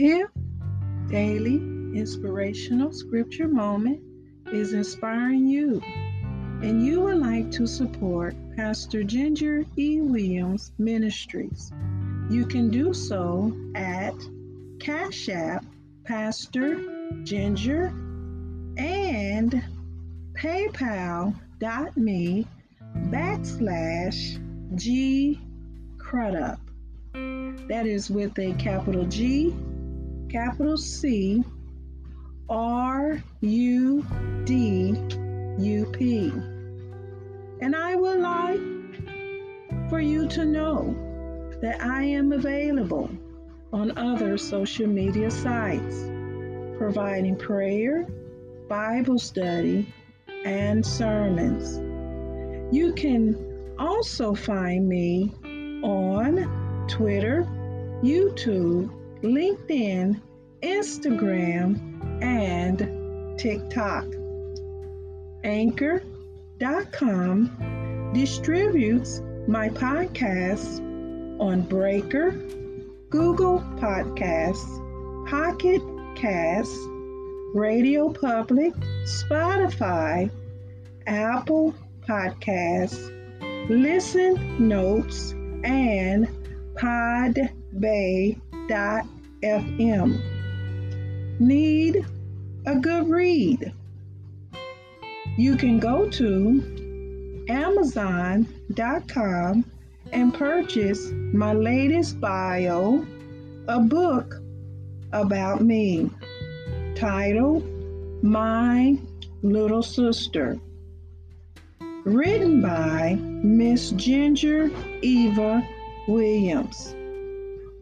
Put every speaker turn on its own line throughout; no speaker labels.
If daily inspirational scripture moment is inspiring you and you would like to support Pastor Ginger E. Williams Ministries, you can do so at Cash App Pastor Ginger and paypal.me backslash G Crudup. That is with a capital G, capital C, R U D U P. And I would like for you to know that I am available on other social media sites, providing prayer, Bible study, and sermons. You can also find me on Twitter, YouTube, LinkedIn, Instagram, and TikTok. Anchor.com distributes my podcasts on Breaker, Google Podcasts, Pocket Casts, Radio Public, Spotify, Apple Podcasts, Listen Notes, and Podbay.fm. Need a good read? You can go to Amazon.com and purchase my latest bio, a book about me titled My Little Sister, written by Miss Ginger Eva Williams.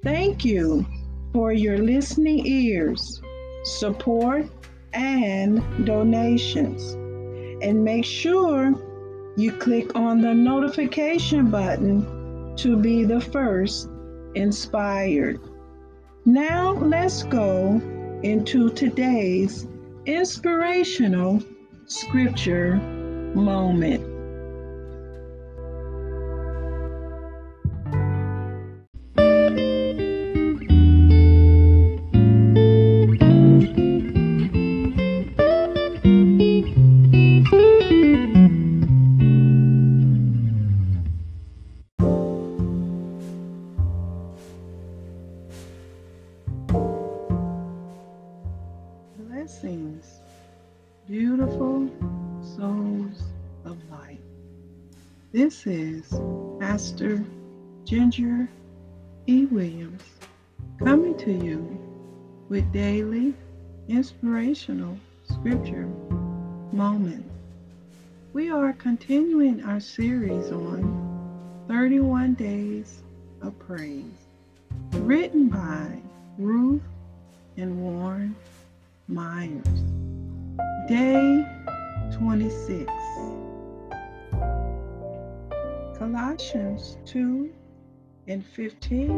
Thank you for your listening ears, support, and donations. And make sure you click on the notification button to be the first inspired. Now let's go into today's inspirational scripture moment. This is Pastor Ginger E. Williams coming to you with daily inspirational scripture moment. We are continuing our series on 31 Days of Praise, written by Ruth and Warren Myers. Day 26. Colossians 2 and 15.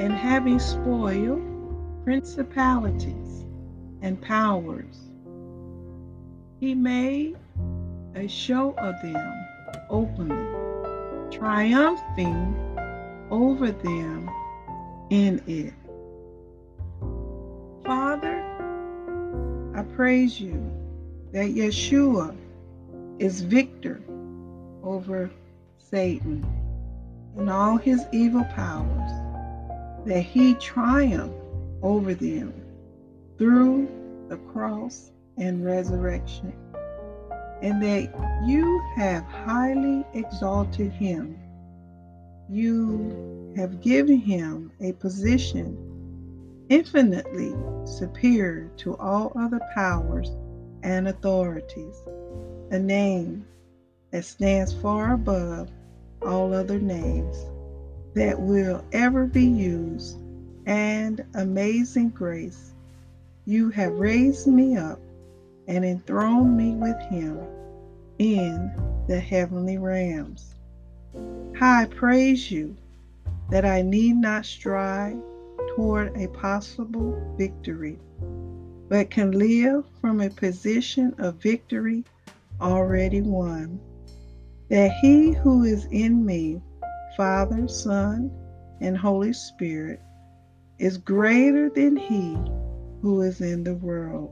And having spoiled principalities and powers, he made a show of them openly, triumphing over them in it. Father, I praise you that Yeshua is victor over Satan and all his evil powers, that he triumphed over them through the cross and resurrection, and that you have highly exalted him. You have given him a position infinitely superior to all other powers and authorities, a name that stands far above all other names that will ever be used, and amazing grace. You have raised me up and enthroned me with him in the heavenly realms. I praise you that I need not strive toward a possible victory, but can live from a position of victory already won. That he who is in me, Father, Son, and Holy Spirit, is greater than he who is in the world.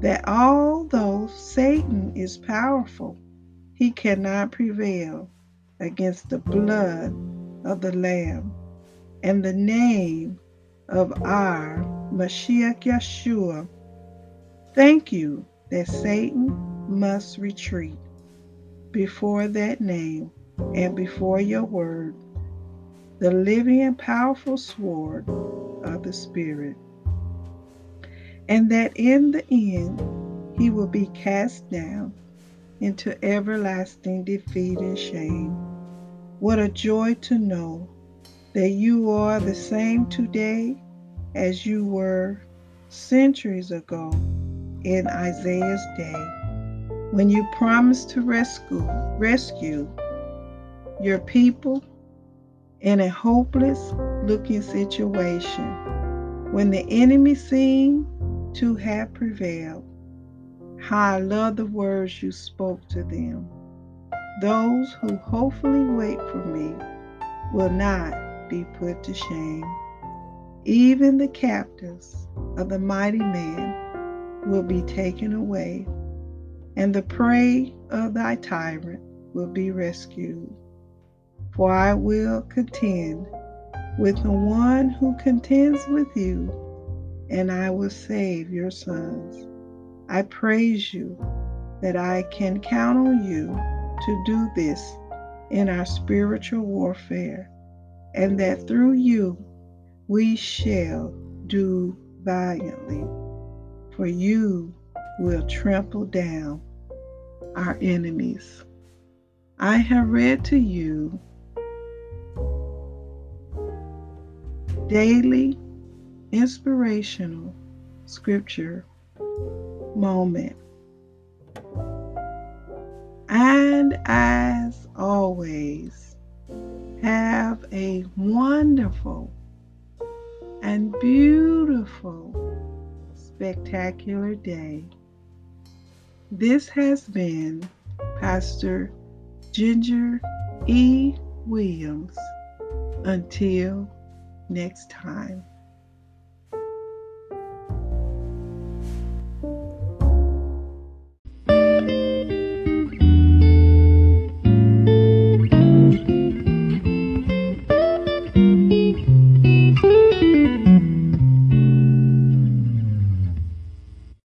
That although Satan is powerful, he cannot prevail against the blood of the Lamb and the name of our Mashiach Yeshua. Thank you that Satan must retreat before that name and before your word, the living and powerful sword of the Spirit. And that in the end he will be cast down into everlasting defeat and shame. What a joy to know that you are the same today as you were centuries ago in Isaiah's day when you promised to rescue rescue your people in a hopeless looking situation when the enemy seemed to have prevailed. How I love the words you spoke to them. Those who hopefully wait for me will not be put to shame. Even the captives of the mighty man will be taken away, and the prey of thy tyrant will be rescued. For I will contend with the one who contends with you, and I will save your sons. I praise you that I can count on you to do this in our spiritual warfare, and that through you we shall do valiantly, for you will trample down our enemies. I have read to you daily inspirational scripture moment. And as always, have a wonderful and beautiful, spectacular day. This has been Pastor Ginger E. Williams. Until next time.